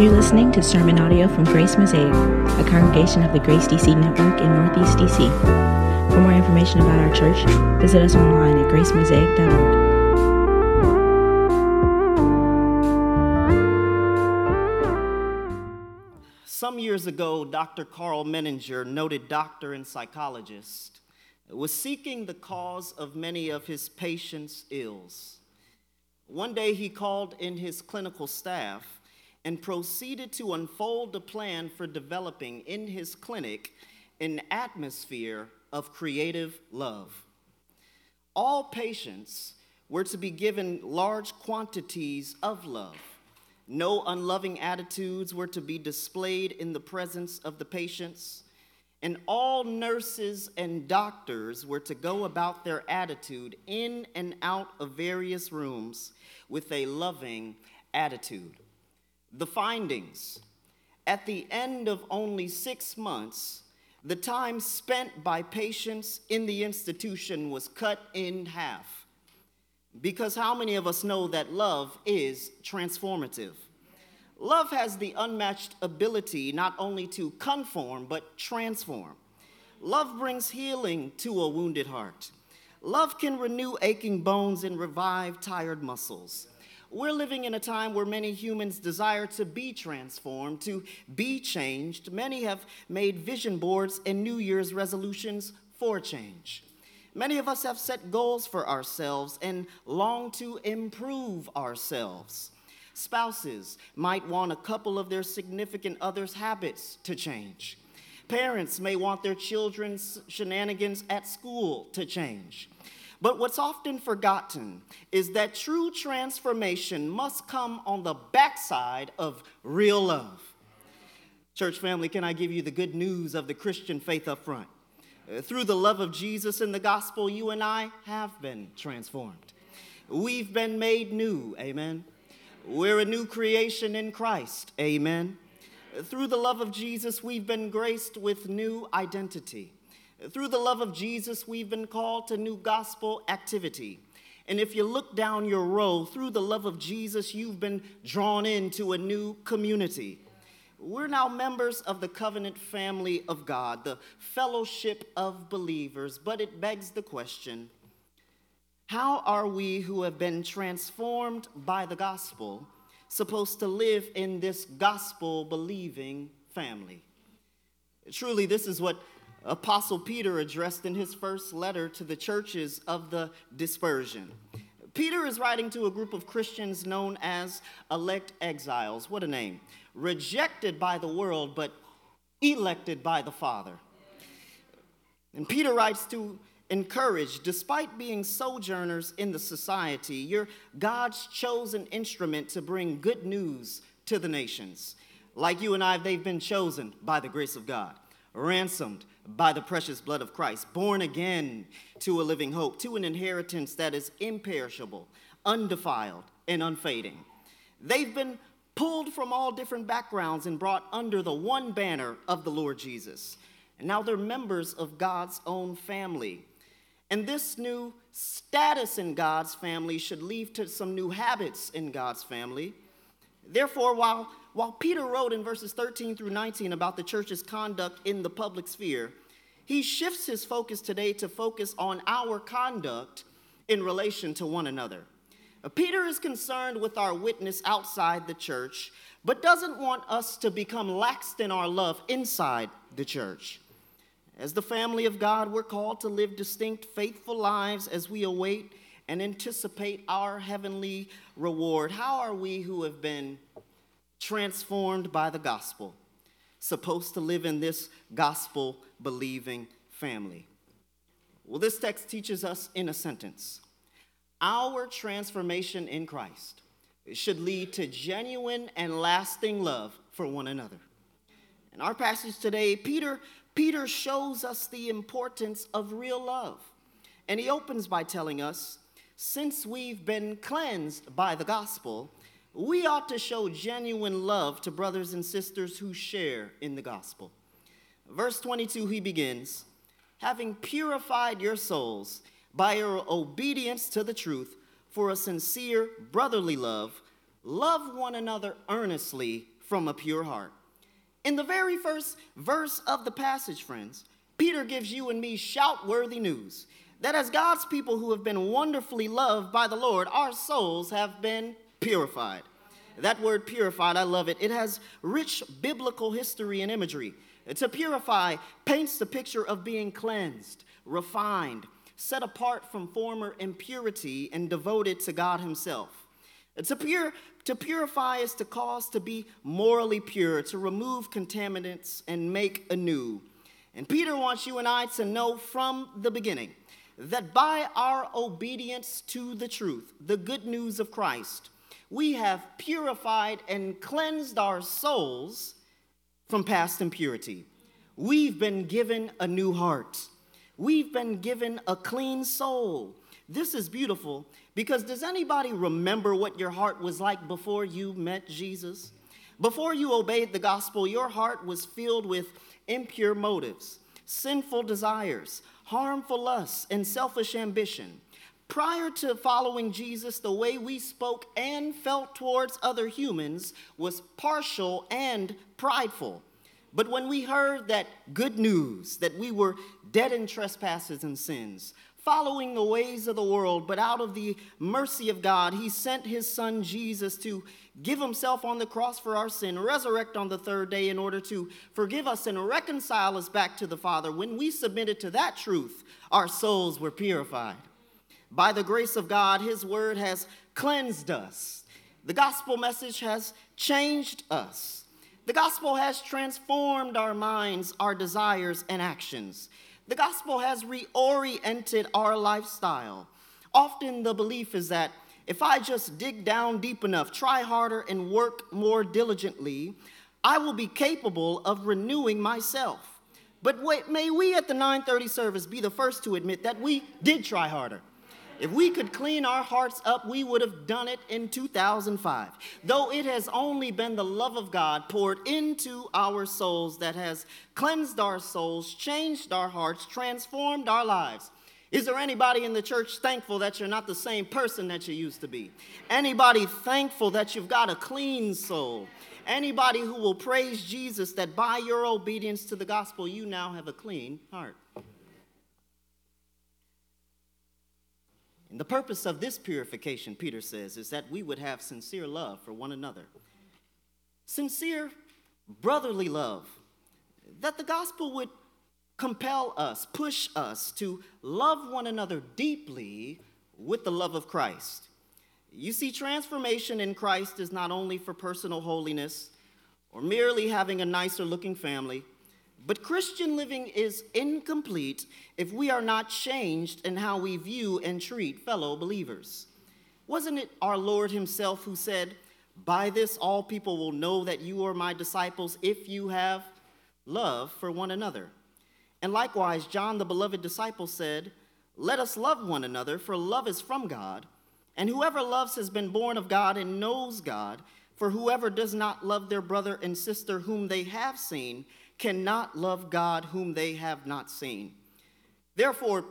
You're listening to sermon audio from Grace Mosaic, a congregation of the Grace DC Network in Northeast DC. For more information about our church, visit us online at gracemosaic.org. Some years ago, Dr. Karl Menninger, noted doctor and psychologist, was seeking the cause of many of his patients' ills. One day he called in his clinical staff and proceeded to unfold a plan for developing in his clinic an atmosphere of creative love. All patients were to be given large quantities of love. No unloving attitudes were to be displayed in the presence of the patients. And all nurses and doctors were to go about their attitude in and out of various rooms with a loving attitude. The findings at the end of only six months, the time spent by patients in the institution was cut in half. Because how many of us know that love is transformative? Love has the unmatched ability not only to conform, but transform. Love brings healing to a wounded heart. Love can renew aching bones and revive tired muscles. We're living in a time where many humans desire to be transformed, to be changed. Many have made vision boards and New Year's resolutions for change. Many of us have set goals for ourselves and long to improve ourselves. Spouses might want a couple of their significant others' habits to change. Parents may want their children's shenanigans at school to change. But what's often forgotten is that true transformation must come on the backside of real love. Church family, can I give you the good news of the Christian faith up front? Uh, through the love of Jesus and the gospel, you and I have been transformed. We've been made new, amen. We're a new creation in Christ, amen. Through the love of Jesus, we've been graced with new identity. Through the love of Jesus, we've been called to new gospel activity. And if you look down your row, through the love of Jesus, you've been drawn into a new community. We're now members of the covenant family of God, the fellowship of believers. But it begs the question how are we who have been transformed by the gospel supposed to live in this gospel believing family? Truly, this is what Apostle Peter addressed in his first letter to the churches of the dispersion. Peter is writing to a group of Christians known as elect exiles. What a name. Rejected by the world, but elected by the Father. And Peter writes to encourage, despite being sojourners in the society, you're God's chosen instrument to bring good news to the nations. Like you and I, they've been chosen by the grace of God, ransomed by the precious blood of Christ, born again to a living hope, to an inheritance that is imperishable, undefiled, and unfading. They've been pulled from all different backgrounds and brought under the one banner of the Lord Jesus. And now they're members of God's own family. And this new status in God's family should lead to some new habits in God's family. Therefore, while while Peter wrote in verses 13 through 19 about the church's conduct in the public sphere, he shifts his focus today to focus on our conduct in relation to one another. Uh, Peter is concerned with our witness outside the church, but doesn't want us to become laxed in our love inside the church. As the family of God, we're called to live distinct, faithful lives as we await and anticipate our heavenly reward. How are we who have been transformed by the gospel, supposed to live in this gospel believing family? Well, this text teaches us in a sentence our transformation in Christ should lead to genuine and lasting love for one another. In our passage today, Peter, Peter shows us the importance of real love. And he opens by telling us since we've been cleansed by the gospel, we ought to show genuine love to brothers and sisters who share in the gospel. Verse 22, he begins, having purified your souls by your obedience to the truth for a sincere brotherly love, love one another earnestly from a pure heart. In the very first verse of the passage, friends, Peter gives you and me shout worthy news that as God's people who have been wonderfully loved by the Lord, our souls have been purified. That word purified, I love it. It has rich biblical history and imagery. To purify paints the picture of being cleansed, refined, set apart from former impurity, and devoted to God Himself. To, pure, to purify is to cause to be morally pure, to remove contaminants and make anew. And Peter wants you and I to know from the beginning that by our obedience to the truth, the good news of Christ, we have purified and cleansed our souls from past impurity. We've been given a new heart. We've been given a clean soul. This is beautiful because does anybody remember what your heart was like before you met Jesus? Before you obeyed the gospel, your heart was filled with impure motives, sinful desires, harmful lusts, and selfish ambition. Prior to following Jesus, the way we spoke and felt towards other humans was partial and prideful. But when we heard that good news, that we were dead in trespasses and sins, following the ways of the world, but out of the mercy of God, He sent His Son Jesus to give Himself on the cross for our sin, resurrect on the third day in order to forgive us and reconcile us back to the Father. When we submitted to that truth, our souls were purified. By the grace of God, His word has cleansed us. The gospel message has changed us. The gospel has transformed our minds, our desires, and actions. The gospel has reoriented our lifestyle. Often the belief is that if I just dig down deep enough, try harder, and work more diligently, I will be capable of renewing myself. But wait, may we at the 930 service be the first to admit that we did try harder. If we could clean our hearts up, we would have done it in 2005. Though it has only been the love of God poured into our souls that has cleansed our souls, changed our hearts, transformed our lives. Is there anybody in the church thankful that you're not the same person that you used to be? Anybody thankful that you've got a clean soul? Anybody who will praise Jesus that by your obedience to the gospel, you now have a clean heart? And the purpose of this purification, Peter says, is that we would have sincere love for one another. Sincere brotherly love. That the gospel would compel us, push us to love one another deeply with the love of Christ. You see, transformation in Christ is not only for personal holiness or merely having a nicer looking family but Christian living is incomplete if we are not changed in how we view and treat fellow believers. Wasn't it our Lord Himself who said, By this all people will know that you are my disciples if you have love for one another? And likewise, John, the beloved disciple, said, Let us love one another, for love is from God. And whoever loves has been born of God and knows God. For whoever does not love their brother and sister whom they have seen, cannot love God whom they have not seen. Therefore,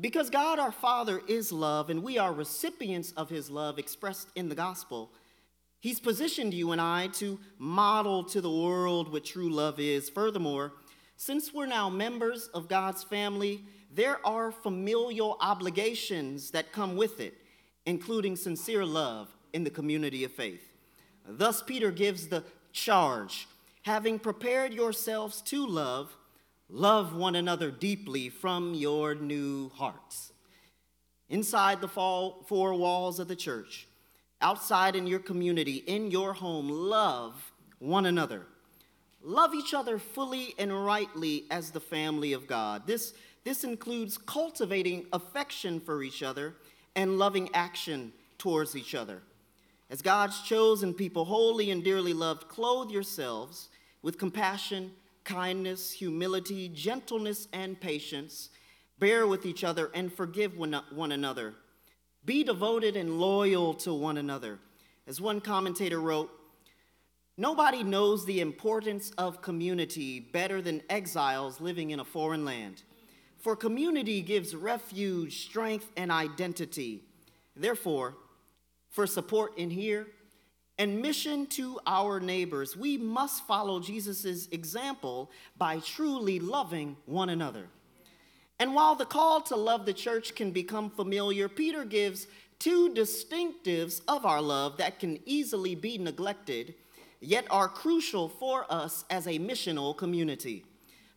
because God our Father is love and we are recipients of his love expressed in the gospel, he's positioned you and I to model to the world what true love is. Furthermore, since we're now members of God's family, there are familial obligations that come with it, including sincere love in the community of faith. Thus, Peter gives the charge having prepared yourselves to love, love one another deeply from your new hearts. Inside the four walls of the church, outside in your community, in your home, love one another. Love each other fully and rightly as the family of God. This, this includes cultivating affection for each other and loving action towards each other. As God's chosen people, holy and dearly loved, clothe yourselves with compassion, kindness, humility, gentleness, and patience. Bear with each other and forgive one, another. Be devoted and loyal to one another. As one commentator wrote, Nobody knows the importance of community better than exiles living in a foreign land. For community gives refuge, strength, and identity. Therefore, for support in here, and mission to our neighbors, we must follow Jesus' example by truly loving one another. And while the call to love the church can become familiar, Peter gives two distinctives of our love that can easily be neglected, yet are crucial for us as a missional community.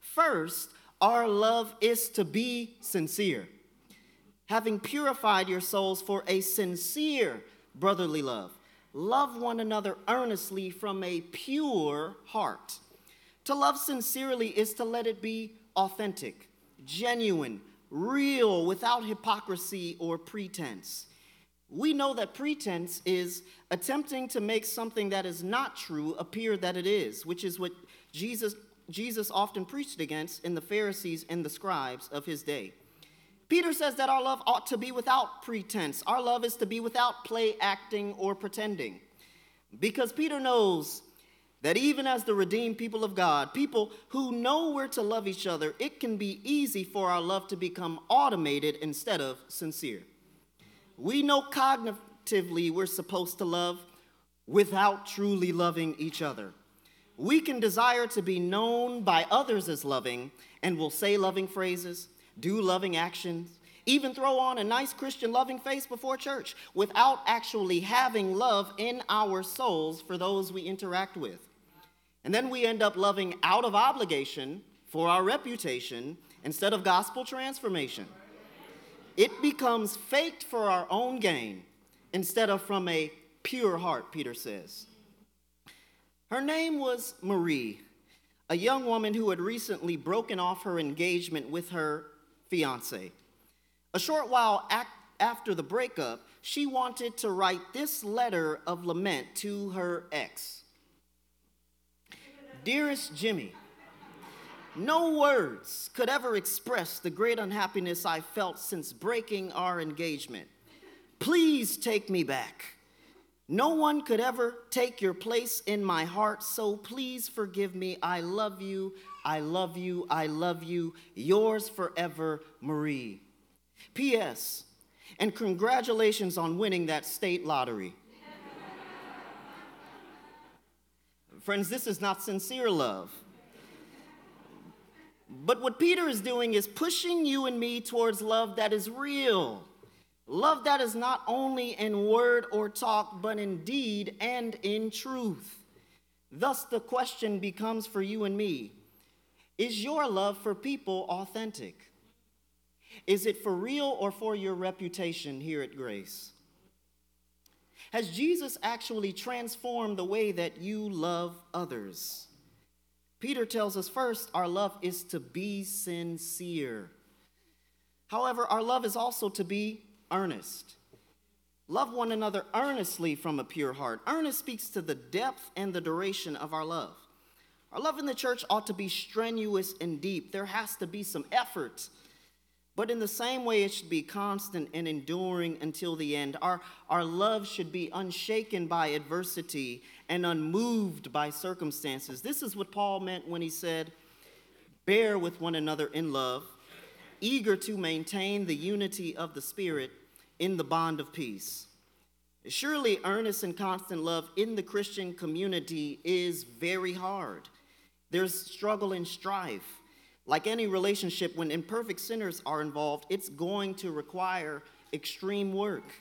First, our love is to be sincere, having purified your souls for a sincere brotherly love. Love one another earnestly from a pure heart. To love sincerely is to let it be authentic, genuine, real, without hypocrisy or pretense. We know that pretense is attempting to make something that is not true appear that it is, which is what Jesus, Jesus often preached against in the Pharisees and the scribes of his day. Peter says that our love ought to be without pretense. Our love is to be without play acting or pretending. Because Peter knows that even as the redeemed people of God, people who know where to love each other, it can be easy for our love to become automated instead of sincere. We know cognitively we're supposed to love without truly loving each other. We can desire to be known by others as loving, and will say loving phrases, do loving actions, even throw on a nice Christian loving face before church without actually having love in our souls for those we interact with. And then we end up loving out of obligation for our reputation instead of gospel transformation. It becomes faked for our own gain instead of from a pure heart, Peter says. Her name was Marie, a young woman who had recently broken off her engagement with her fiance. A short while after the breakup, she wanted to write this letter of lament to her ex Dearest Jimmy, no words could ever express the great unhappiness I felt since breaking our engagement. Please take me back. No one could ever take your place in my heart, so please forgive me. I love you, I love you, I love you. Yours forever, Marie. P.S. And congratulations on winning that state lottery. Friends, this is not sincere love. But what Peter is doing is pushing you and me towards love that is real. Love that is not only in word or talk, but in deed and in truth. Thus, the question becomes for you and me Is your love for people authentic? Is it for real or for your reputation here at Grace? Has Jesus actually transformed the way that you love others? Peter tells us first, our love is to be sincere. However, our love is also to be earnest. Love one another earnestly from a pure heart. Earnest speaks to the depth and the duration of our love. Our love in the church ought to be strenuous and deep. There has to be some effort but in the same way, it should be constant and enduring until the end. Our, our love should be unshaken by adversity and unmoved by circumstances. This is what Paul meant when he said, Bear with one another in love, eager to maintain the unity of the Spirit in the bond of peace. Surely, earnest and constant love in the Christian community is very hard. There's struggle and strife. Like any relationship, when imperfect sinners are involved, it's going to require extreme work.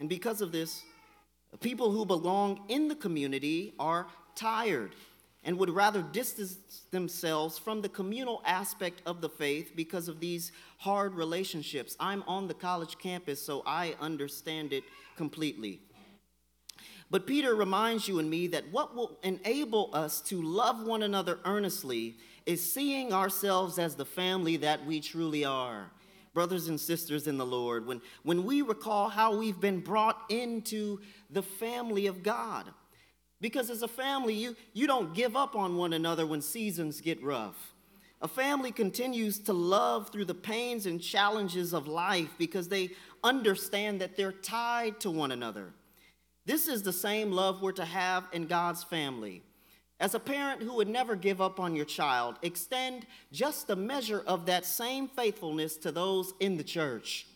And because of this, people who belong in the community are tired and would rather distance themselves from the communal aspect of the faith because of these hard relationships. I'm on the college campus, so I understand it completely. But Peter reminds you and me that what will enable us to love one another earnestly is seeing ourselves as the family that we truly are. Brothers and sisters in the Lord, when, when we recall how we've been brought into the family of God. Because as a family, you, you don't give up on one another when seasons get rough. A family continues to love through the pains and challenges of life because they understand that they're tied to one another. This is the same love we're to have in God's family. As a parent who would never give up on your child, extend just a measure of that same faithfulness to those in the church.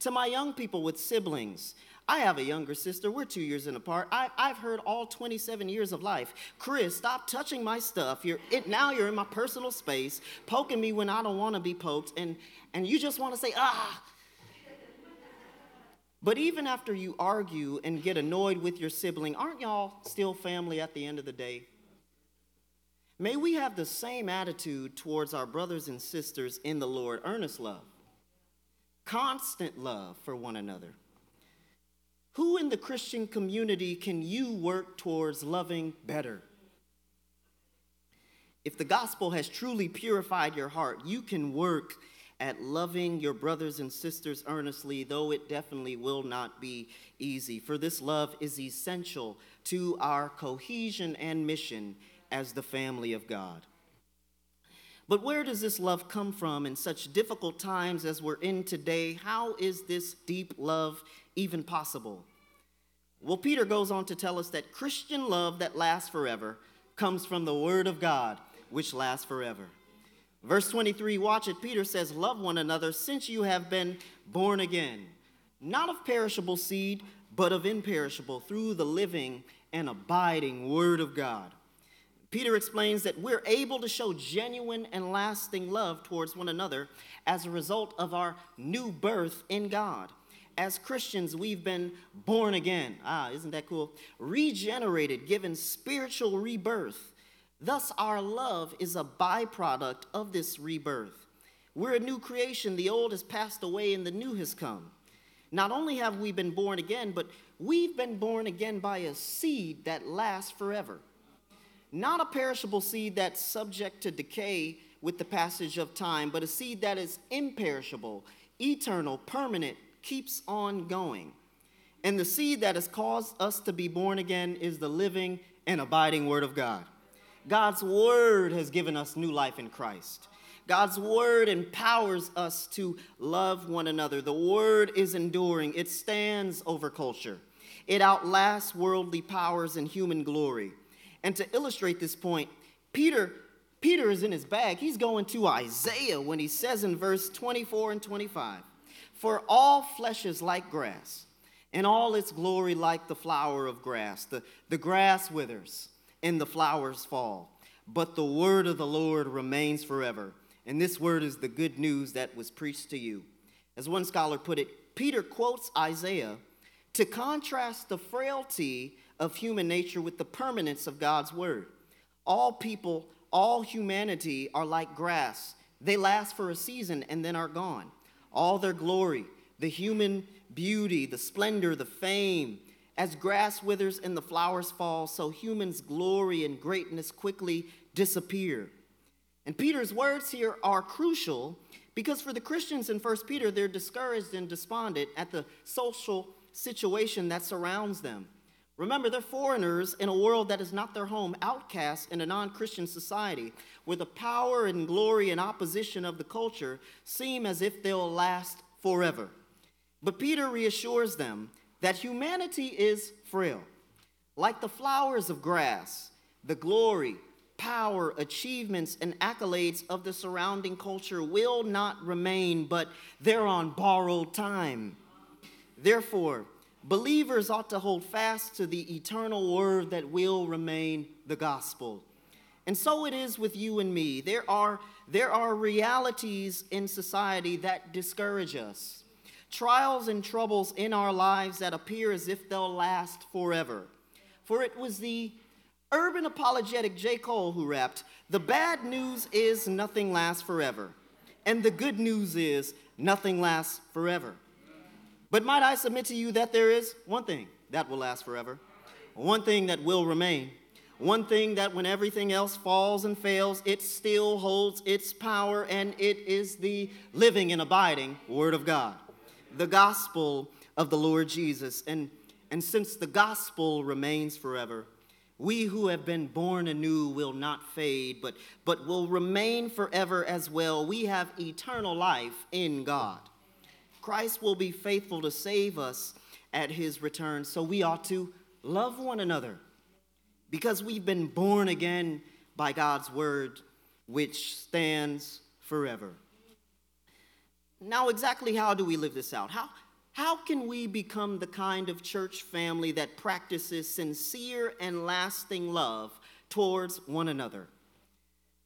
To my young people with siblings, I have a younger sister. We're two years in apart. I, I've heard all 27 years of life. Chris, stop touching my stuff. You're it, now you're in my personal space, poking me when I don't want to be poked, and, and you just want to say, ah. But even after you argue and get annoyed with your sibling, aren't y'all still family at the end of the day? May we have the same attitude towards our brothers and sisters in the Lord earnest love, constant love for one another. Who in the Christian community can you work towards loving better? If the gospel has truly purified your heart, you can work at loving your brothers and sisters earnestly, though it definitely will not be easy. For this love is essential to our cohesion and mission as the family of God. But where does this love come from in such difficult times as we're in today? How is this deep love even possible? Well, Peter goes on to tell us that Christian love that lasts forever comes from the Word of God, which lasts forever. Verse 23, watch it. Peter says, Love one another since you have been born again, not of perishable seed, but of imperishable, through the living and abiding Word of God. Peter explains that we're able to show genuine and lasting love towards one another as a result of our new birth in God. As Christians, we've been born again. Ah, isn't that cool? Regenerated, given spiritual rebirth. Thus, our love is a byproduct of this rebirth. We're a new creation. The old has passed away and the new has come. Not only have we been born again, but we've been born again by a seed that lasts forever not a perishable seed that's subject to decay with the passage of time, but a seed that is imperishable, eternal, permanent, keeps on going. And the seed that has caused us to be born again is the living and abiding Word of God. God's Word has given us new life in Christ. God's Word empowers us to love one another. The Word is enduring, it stands over culture, it outlasts worldly powers and human glory. And to illustrate this point, Peter Peter is in his bag. He's going to Isaiah when he says in verse 24 and 25, "For all flesh is like grass, and all its glory like the flower of grass. The, the grass withers and the flowers fall, but the word of the Lord remains forever." And this word is the good news that was preached to you. As one scholar put it, Peter quotes Isaiah to contrast the frailty of human nature with the permanence of God's word. All people, all humanity are like grass. They last for a season and then are gone. All their glory, the human beauty, the splendor, the fame, as grass withers and the flowers fall, so humans' glory and greatness quickly disappear. And Peter's words here are crucial because for the Christians in 1 Peter, they're discouraged and despondent at the social situation that surrounds them. Remember, they're foreigners in a world that is not their home, outcasts in a non Christian society, where the power and glory and opposition of the culture seem as if they'll last forever. But Peter reassures them that humanity is frail. Like the flowers of grass, the glory, power, achievements, and accolades of the surrounding culture will not remain, but they're on borrowed time. Therefore, Believers ought to hold fast to the eternal word that will remain the gospel. And so it is with you and me. There are, there are realities in society that discourage us, trials and troubles in our lives that appear as if they'll last forever. For it was the urban apologetic J. Cole who rapped, The bad news is nothing lasts forever, and the good news is nothing lasts forever. But might I submit to you that there is one thing that will last forever, one thing that will remain, one thing that when everything else falls and fails, it still holds its power, and it is the living and abiding Word of God, the gospel of the Lord Jesus. And, and since the gospel remains forever, we who have been born anew will not fade, but, but will remain forever as well. We have eternal life in God. Christ will be faithful to save us at his return. So we ought to love one another because we've been born again by God's word, which stands forever. Now, exactly how do we live this out? How, How can we become the kind of church family that practices sincere and lasting love towards one another?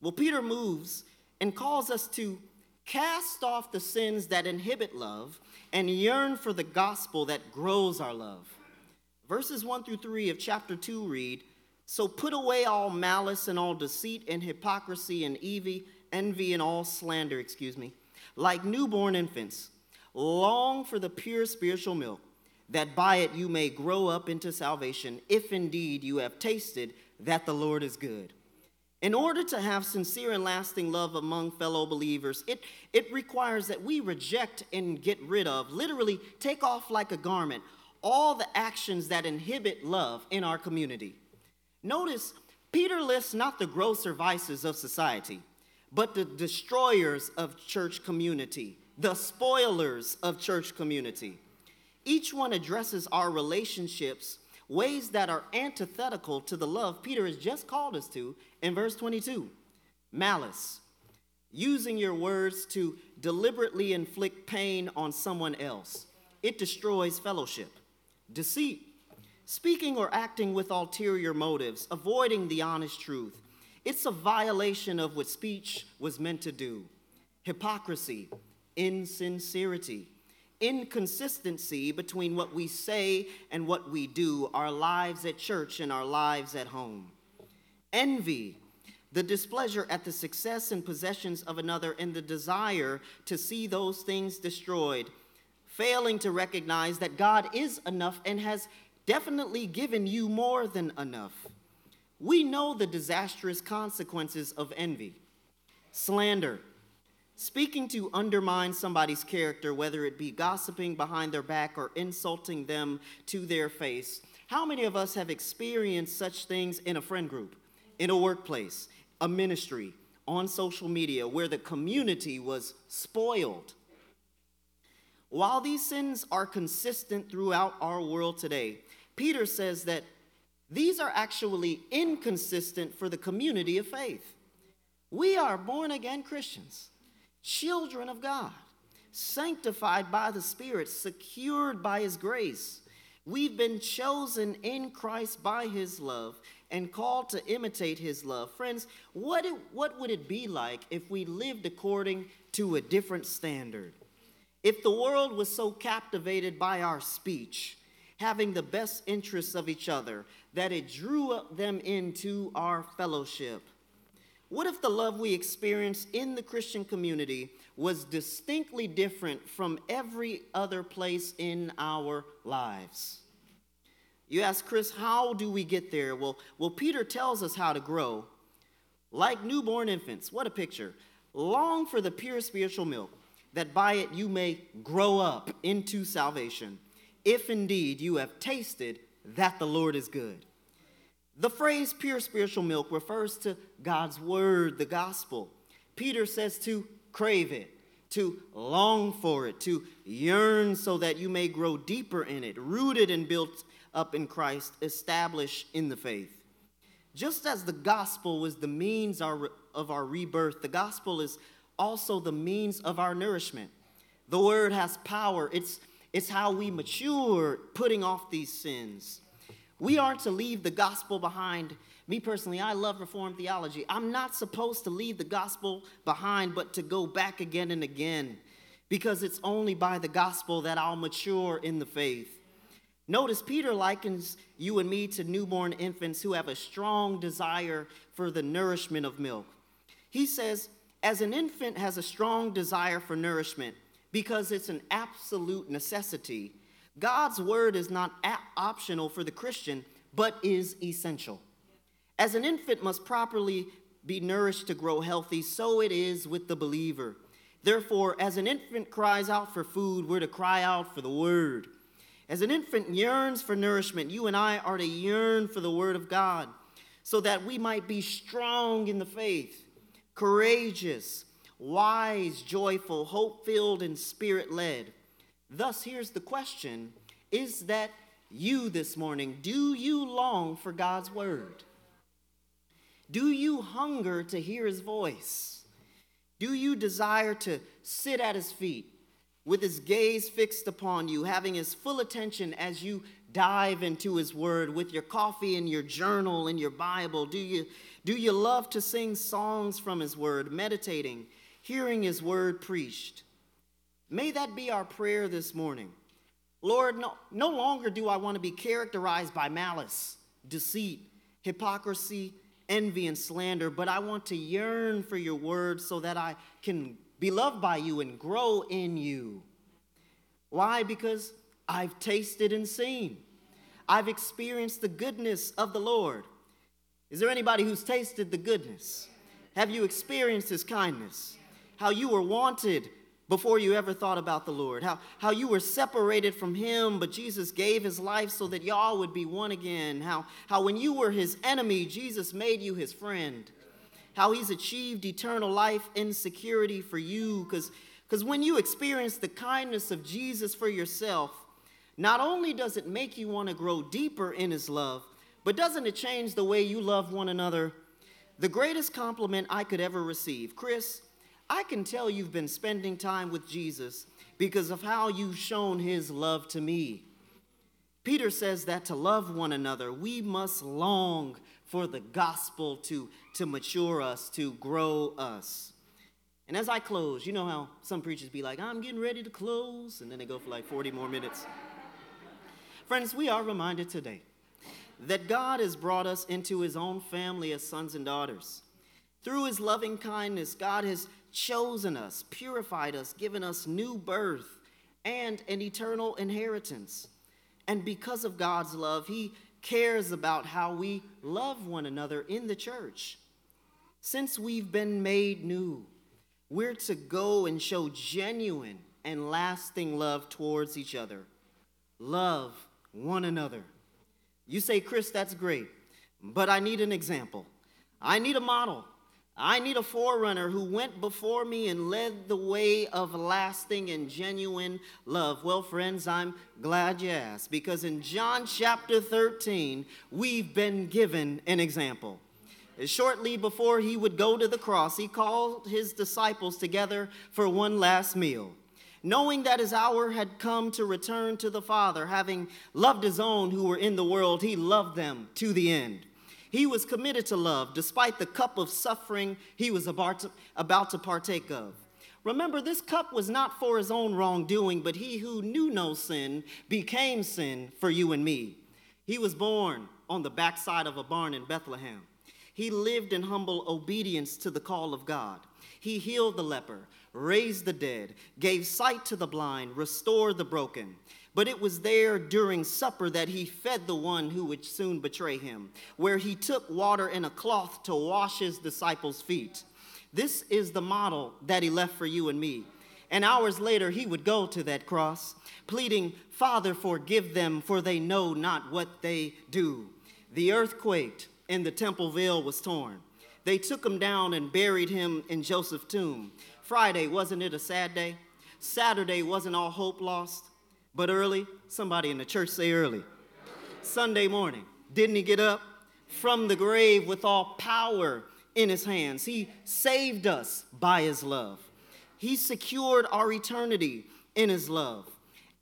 Well, Peter moves and calls us to cast off the sins that inhibit love and yearn for the gospel that grows our love. Verses 1 through 3 of chapter 2 read So put away all malice and all deceit and hypocrisy and envy, envy and all slander, excuse me, like newborn infants Long for the pure spiritual milk, that by it you may grow up into salvation, if indeed you have tasted that the Lord is good. In order to have sincere and lasting love among fellow believers, it, it requires that we reject and get rid of, literally take off like a garment, all the actions that inhibit love in our community. Notice, Peter lists not the grosser vices of society, but the destroyers of church community the spoilers of church community. Each one addresses our relationships ways that are antithetical to the love Peter has just called us to in verse 22. Malice, using your words to deliberately inflict pain on someone else. It destroys fellowship. Deceit, speaking or acting with ulterior motives, avoiding the honest truth. It's a violation of what speech was meant to do. Hypocrisy, insincerity, inconsistency between what we say and what we do, our lives at church and our lives at home. Envy, the displeasure at the success and possessions of another, and the desire to see those things destroyed, failing to recognize that God is enough and has definitely given you more than enough. We know the disastrous consequences of envy, slander, Speaking to undermine somebody's character, whether it be gossiping behind their back or insulting them to their face. How many of us have experienced such things in a friend group, in a workplace, a ministry, on social media, where the community was spoiled? While these sins are consistent throughout our world today, Peter says that these are actually inconsistent for the community of faith. We are born again Christians children of God, sanctified by the Spirit, secured by His grace. We've been chosen in Christ by His love and called to imitate His love. Friends, what, it, what would it be like if we lived according to a different standard? If the world was so captivated by our speech, having the best interests of each other, that it drew them into our fellowship. What if the love we experience in the Christian community was distinctly different from every other place in our lives? You ask, Chris, how do we get there? Well, well, Peter tells us how to grow. Like newborn infants, what a picture. Long for the pure spiritual milk, that by it you may grow up into salvation, if indeed you have tasted that the Lord is good. The phrase pure spiritual milk refers to God's word, the gospel. Peter says to crave it, to long for it, to yearn so that you may grow deeper in it, rooted and built up in Christ, established in the faith. Just as the gospel was the means of our rebirth, the gospel is also the means of our nourishment. The word has power, it's, it's how we mature, putting off these sins. We aren't to leave the gospel behind. Me personally, I love Reformed theology. I'm not supposed to leave the gospel behind, but to go back again and again, because it's only by the gospel that I'll mature in the faith. Notice Peter likens you and me to newborn infants who have a strong desire for the nourishment of milk. He says, as an infant has a strong desire for nourishment because it's an absolute necessity, God's word is not optional for the Christian, but is essential. As an infant must properly be nourished to grow healthy, so it is with the believer. Therefore, as an infant cries out for food, we're to cry out for the word. As an infant yearns for nourishment, you and I are to yearn for the word of God so that we might be strong in the faith, courageous, wise, joyful, hope filled, and spirit led. Thus, here's the question Is that you this morning? Do you long for God's word? Do you hunger to hear his voice? Do you desire to sit at his feet, with his gaze fixed upon you, having his full attention as you dive into his word with your coffee and your journal and your Bible? Do you, do you love to sing songs from his word, meditating, hearing his word preached? May that be our prayer this morning. Lord, no, no longer do I want to be characterized by malice, deceit, hypocrisy, envy, and slander, but I want to yearn for your word so that I can be loved by you and grow in you. Why? Because I've tasted and seen. I've experienced the goodness of the Lord. Is there anybody who's tasted the goodness? Have you experienced his kindness? How you were wanted before you ever thought about the Lord? How, how you were separated from him, but Jesus gave his life so that y'all would be one again? How, how when you were his enemy, Jesus made you his friend? how he's achieved eternal life in security for you. Because when you experience the kindness of Jesus for yourself, not only does it make you want to grow deeper in his love, but doesn't it change the way you love one another? The greatest compliment I could ever receive, Chris, I can tell you've been spending time with Jesus because of how you've shown his love to me. Peter says that to love one another, we must long for the gospel to, to mature us, to grow us. And as I close, you know how some preachers be like, I'm getting ready to close, and then they go for like 40 more minutes. Friends, we are reminded today that God has brought us into his own family as sons and daughters. Through his loving kindness, God has chosen us, purified us, given us new birth and an eternal inheritance. And because of God's love, he cares about how we love one another in the church. Since we've been made new, we're to go and show genuine and lasting love towards each other. Love one another. You say, Chris, that's great, but I need an example. I need a model. I need a forerunner who went before me and led the way of lasting and genuine love. Well, friends, I'm glad you asked because in John chapter 13, we've been given an example. Shortly before he would go to the cross, he called his disciples together for one last meal. Knowing that his hour had come to return to the Father, having loved his own who were in the world, he loved them to the end. He was committed to love despite the cup of suffering he was about to, partake of. Remember, this cup was not for his own wrongdoing, but he who knew no sin became sin for you and me. He was born on the backside of a barn in Bethlehem. He lived in humble obedience to the call of God. He healed the leper, raised the dead, gave sight to the blind, restored the broken. But it was there during supper that he fed the one who would soon betray him, where he took water in a cloth to wash his disciples' feet. This is the model that he left for you and me. And hours later, he would go to that cross, pleading, Father, forgive them, for they know not what they do. The earth quaked, and the temple veil was torn. They took him down and buried him in Joseph's tomb. Friday, wasn't it a sad day? Saturday, wasn't all hope lost? But early, somebody in the church say early. Sunday morning, didn't he get up from the grave with all power in his hands? He saved us by his love. He secured our eternity in his love.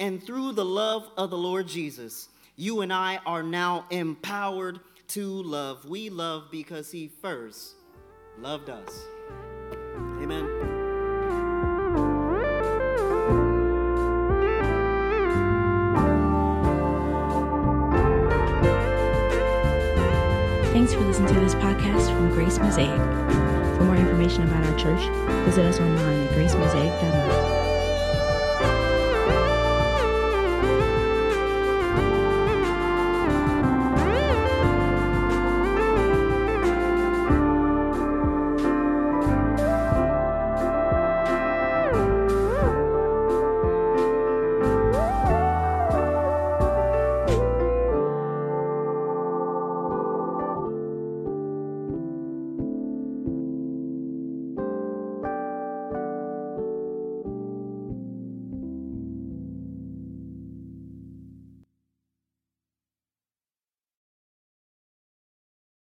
And through the love of the Lord Jesus, you and I are now empowered to love. We love because he first loved us. Amen. Thanks for listening to this podcast from Grace Mosaic. For more information about our church, visit us online at gracemosaic.org.